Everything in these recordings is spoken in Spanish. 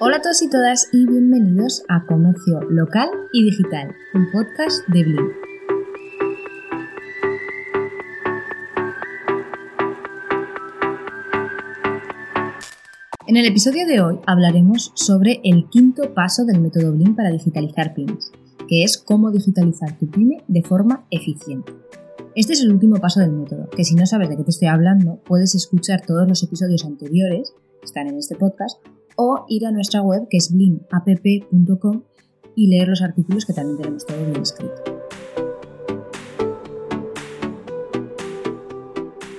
Hola a todos y todas y bienvenidos a Comercio Local y Digital, un podcast de Blim. En el episodio de hoy hablaremos sobre el quinto paso del método Blim para digitalizar pymes, que es cómo digitalizar tu pyme de forma eficiente. Este es el último paso del método, que si no sabes de qué te estoy hablando, puedes escuchar todos los episodios anteriores, que están en este podcast, o ir a nuestra web que es blimapp.com y leer los artículos que también tenemos todo bien escrito.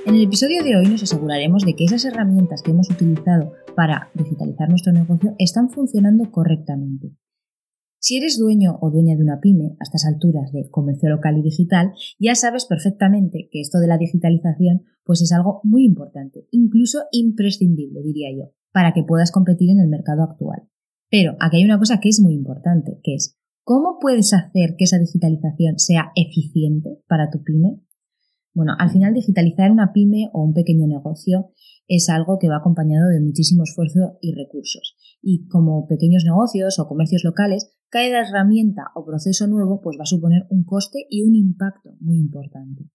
En el episodio de hoy nos aseguraremos de que esas herramientas que hemos utilizado para digitalizar nuestro negocio están funcionando correctamente. Si eres dueño o dueña de una pyme a estas alturas de comercio local y digital, ya sabes perfectamente que esto de la digitalización pues es algo muy importante, incluso imprescindible, diría yo para que puedas competir en el mercado actual. Pero aquí hay una cosa que es muy importante, que es ¿cómo puedes hacer que esa digitalización sea eficiente para tu pyme? Bueno, al final digitalizar una pyme o un pequeño negocio es algo que va acompañado de muchísimo esfuerzo y recursos. Y como pequeños negocios o comercios locales, cada herramienta o proceso nuevo pues va a suponer un coste y un impacto muy importante.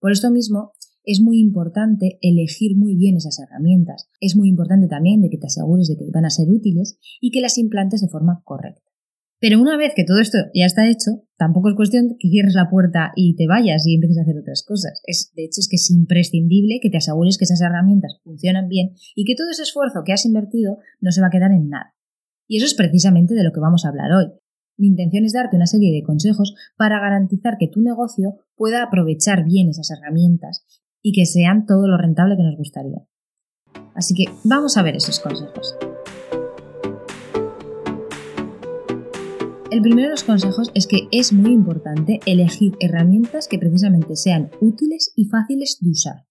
Por esto mismo, es muy importante elegir muy bien esas herramientas. Es muy importante también de que te asegures de que van a ser útiles y que las implantes de forma correcta. Pero una vez que todo esto ya está hecho, tampoco es cuestión que cierres la puerta y te vayas y empieces a hacer otras cosas. Es, de hecho, es que es imprescindible que te asegures que esas herramientas funcionan bien y que todo ese esfuerzo que has invertido no se va a quedar en nada. Y eso es precisamente de lo que vamos a hablar hoy. Mi intención es darte una serie de consejos para garantizar que tu negocio pueda aprovechar bien esas herramientas y que sean todo lo rentable que nos gustaría. Así que vamos a ver esos consejos. El primero de los consejos es que es muy importante elegir herramientas que precisamente sean útiles y fáciles de usar.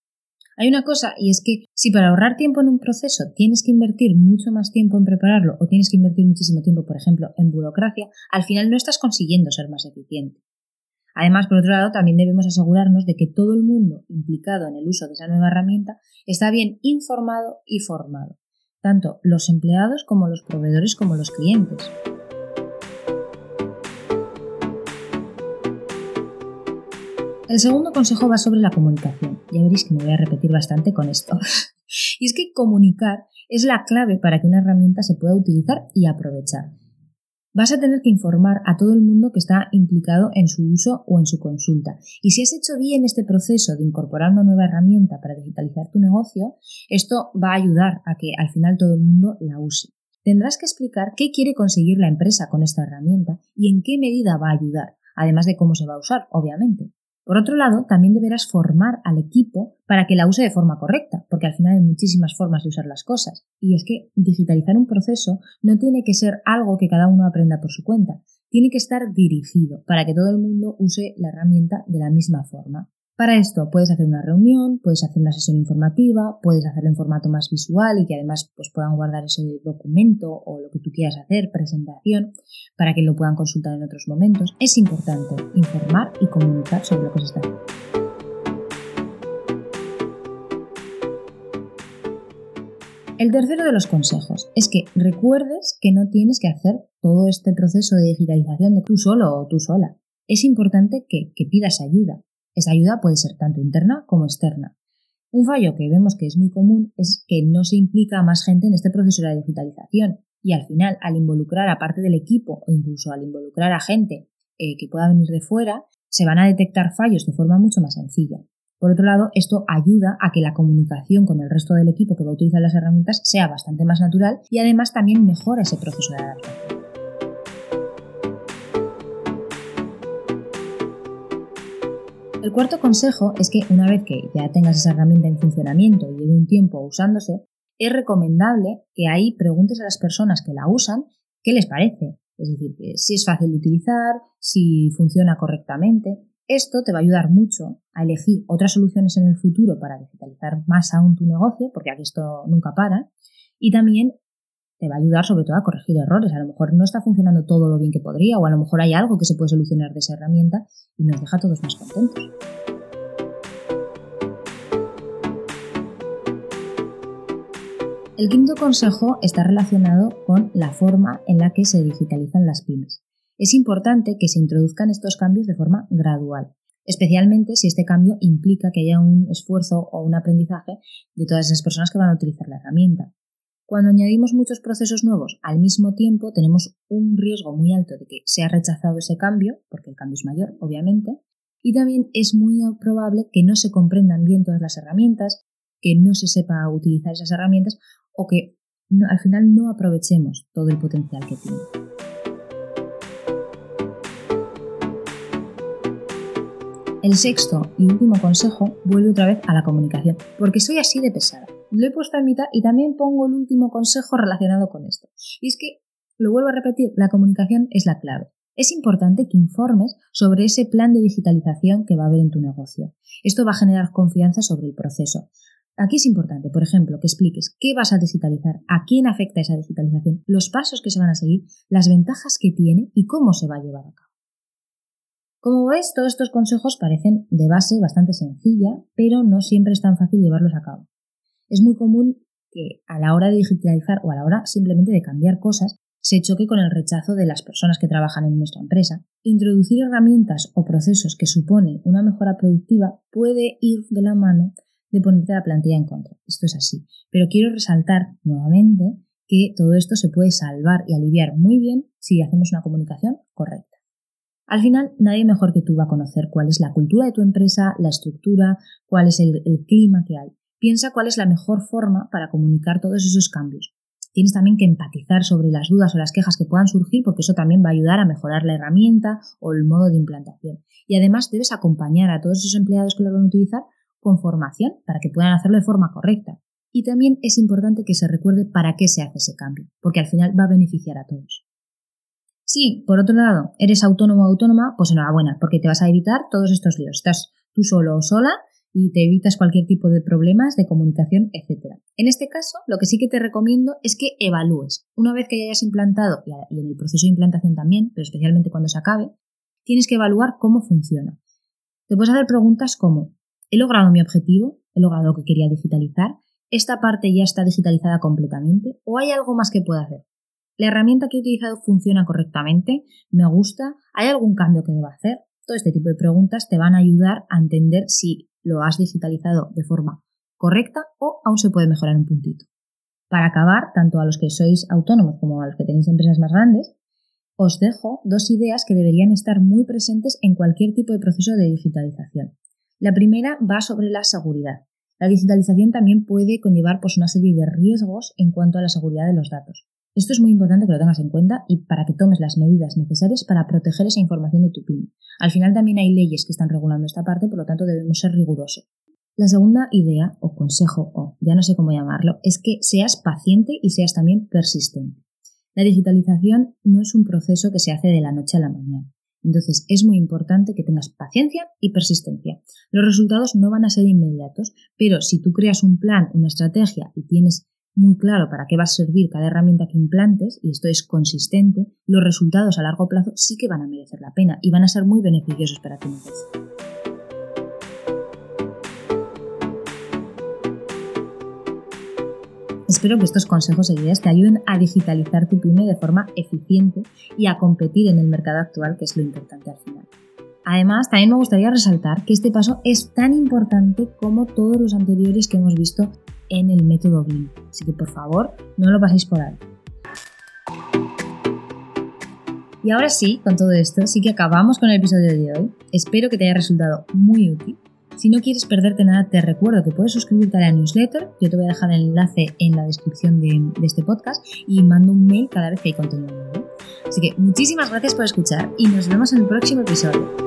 Hay una cosa y es que si para ahorrar tiempo en un proceso tienes que invertir mucho más tiempo en prepararlo o tienes que invertir muchísimo tiempo, por ejemplo, en burocracia, al final no estás consiguiendo ser más eficiente. Además, por otro lado, también debemos asegurarnos de que todo el mundo implicado en el uso de esa nueva herramienta está bien informado y formado, tanto los empleados como los proveedores como los clientes. El segundo consejo va sobre la comunicación. Ya veréis que me voy a repetir bastante con esto. y es que comunicar es la clave para que una herramienta se pueda utilizar y aprovechar vas a tener que informar a todo el mundo que está implicado en su uso o en su consulta. Y si has hecho bien este proceso de incorporar una nueva herramienta para digitalizar tu negocio, esto va a ayudar a que al final todo el mundo la use. Tendrás que explicar qué quiere conseguir la empresa con esta herramienta y en qué medida va a ayudar, además de cómo se va a usar, obviamente. Por otro lado, también deberás formar al equipo para que la use de forma correcta, porque al final hay muchísimas formas de usar las cosas. Y es que digitalizar un proceso no tiene que ser algo que cada uno aprenda por su cuenta, tiene que estar dirigido para que todo el mundo use la herramienta de la misma forma. Para esto puedes hacer una reunión, puedes hacer una sesión informativa, puedes hacerlo en formato más visual y que además pues, puedan guardar ese documento o lo que tú quieras hacer, presentación, para que lo puedan consultar en otros momentos. Es importante informar y comunicar sobre lo que se está haciendo. El tercero de los consejos es que recuerdes que no tienes que hacer todo este proceso de digitalización de tú solo o tú sola. Es importante que pidas ayuda, esa ayuda puede ser tanto interna como externa. Un fallo que vemos que es muy común es que no se implica a más gente en este proceso de digitalización y al final, al involucrar a parte del equipo o incluso al involucrar a gente eh, que pueda venir de fuera, se van a detectar fallos de forma mucho más sencilla. Por otro lado, esto ayuda a que la comunicación con el resto del equipo que va a utilizar las herramientas sea bastante más natural y además también mejora ese proceso de adaptación. El cuarto consejo es que una vez que ya tengas esa herramienta en funcionamiento y lleve un tiempo usándose, es recomendable que ahí preguntes a las personas que la usan qué les parece. Es decir, si es fácil de utilizar, si funciona correctamente. Esto te va a ayudar mucho a elegir otras soluciones en el futuro para digitalizar más aún tu negocio, porque aquí esto nunca para. Y también te va a ayudar sobre todo a corregir errores. A lo mejor no está funcionando todo lo bien que podría o a lo mejor hay algo que se puede solucionar de esa herramienta y nos deja a todos más contentos. El quinto consejo está relacionado con la forma en la que se digitalizan las pymes. Es importante que se introduzcan estos cambios de forma gradual, especialmente si este cambio implica que haya un esfuerzo o un aprendizaje de todas esas personas que van a utilizar la herramienta. Cuando añadimos muchos procesos nuevos al mismo tiempo, tenemos un riesgo muy alto de que sea rechazado ese cambio, porque el cambio es mayor, obviamente, y también es muy probable que no se comprendan bien todas las herramientas, que no se sepa utilizar esas herramientas o que al final no aprovechemos todo el potencial que tiene. El sexto y último consejo vuelve otra vez a la comunicación, porque soy así de pesada. Lo he puesto a mitad y también pongo el último consejo relacionado con esto. Y es que, lo vuelvo a repetir, la comunicación es la clave es importante que informes sobre ese plan de digitalización que va a haber en tu negocio. Esto va a generar confianza sobre el proceso. Aquí es importante, por ejemplo, que expliques qué vas a digitalizar, a quién afecta esa digitalización, los pasos que se van a seguir, las ventajas que tiene y cómo se va a llevar a cabo. Como ves, todos estos consejos parecen de base bastante sencilla, pero no siempre es tan fácil llevarlos a cabo. Es muy común que a la hora de digitalizar o a la hora simplemente de cambiar cosas, se choque con el rechazo de las personas que trabajan en nuestra empresa. Introducir herramientas o procesos que suponen una mejora productiva puede ir de la mano de ponerte la plantilla en contra. Esto es así. Pero quiero resaltar nuevamente que todo esto se puede salvar y aliviar muy bien si hacemos una comunicación correcta. Al final, nadie mejor que tú va a conocer cuál es la cultura de tu empresa, la estructura, cuál es el, el clima que hay. Piensa cuál es la mejor forma para comunicar todos esos cambios Tienes también que empatizar sobre las dudas o las quejas que puedan surgir porque eso también va a ayudar a mejorar la herramienta o el modo de implantación. Y además debes acompañar a todos esos empleados que lo van a utilizar con formación para que puedan hacerlo de forma correcta. Y también es importante que se recuerde para qué se hace ese cambio, porque al final va a beneficiar a todos. Si, por otro lado, eres autónomo o autónoma, pues enhorabuena, porque te vas a evitar todos estos líos. Estás tú solo o sola y te evitas cualquier tipo de problemas de comunicación, etc. En este caso, lo que sí que te recomiendo es que evalúes. Una vez que ya hayas implantado, y en el proceso de implantación también, pero especialmente cuando se acabe, tienes que evaluar cómo funciona. Te puedes hacer preguntas como, ¿he logrado mi objetivo? ¿He logrado lo que quería digitalizar? ¿Esta parte ya está digitalizada completamente? ¿O hay algo más que pueda hacer? ¿La herramienta que he utilizado funciona correctamente? ¿Me gusta? ¿Hay algún cambio que deba hacer? Todo este tipo de preguntas te van a ayudar a entender si lo has digitalizado de forma correcta o aún se puede mejorar un puntito. Para acabar, tanto a los que sois autónomos como a los que tenéis empresas más grandes, os dejo dos ideas que deberían estar muy presentes en cualquier tipo de proceso de digitalización. La primera va sobre la seguridad. La digitalización también puede conllevar pues, una serie de riesgos en cuanto a la seguridad de los datos. Esto es muy importante que lo tengas en cuenta y para que tomes las medidas necesarias para proteger esa información de tu PYME. Al final también hay leyes que están regulando esta parte, por lo tanto debemos ser rigurosos. La segunda idea o consejo, o ya no sé cómo llamarlo, es que seas paciente y seas también persistente. La digitalización no es un proceso que se hace de la noche a la mañana. Entonces es muy importante que tengas paciencia y persistencia. Los resultados no van a ser inmediatos, pero si tú creas un plan, una estrategia y tienes muy claro para qué va a servir cada herramienta que implantes, y esto es consistente, los resultados a largo plazo sí que van a merecer la pena y van a ser muy beneficiosos para tu negocio. Espero que estos consejos e ideas te ayuden a digitalizar tu pyme de forma eficiente y a competir en el mercado actual, que es lo importante al final. Además, también me gustaría resaltar que este paso es tan importante como todos los anteriores que hemos visto en el método BIM. Así que por favor, no lo paséis por alto. Y ahora sí, con todo esto, sí que acabamos con el episodio de hoy. Espero que te haya resultado muy útil. Si no quieres perderte nada, te recuerdo que puedes suscribirte a la newsletter. Yo te voy a dejar el enlace en la descripción de, de este podcast y mando un mail cada vez que hay contenido nuevo. Así que muchísimas gracias por escuchar y nos vemos en el próximo episodio.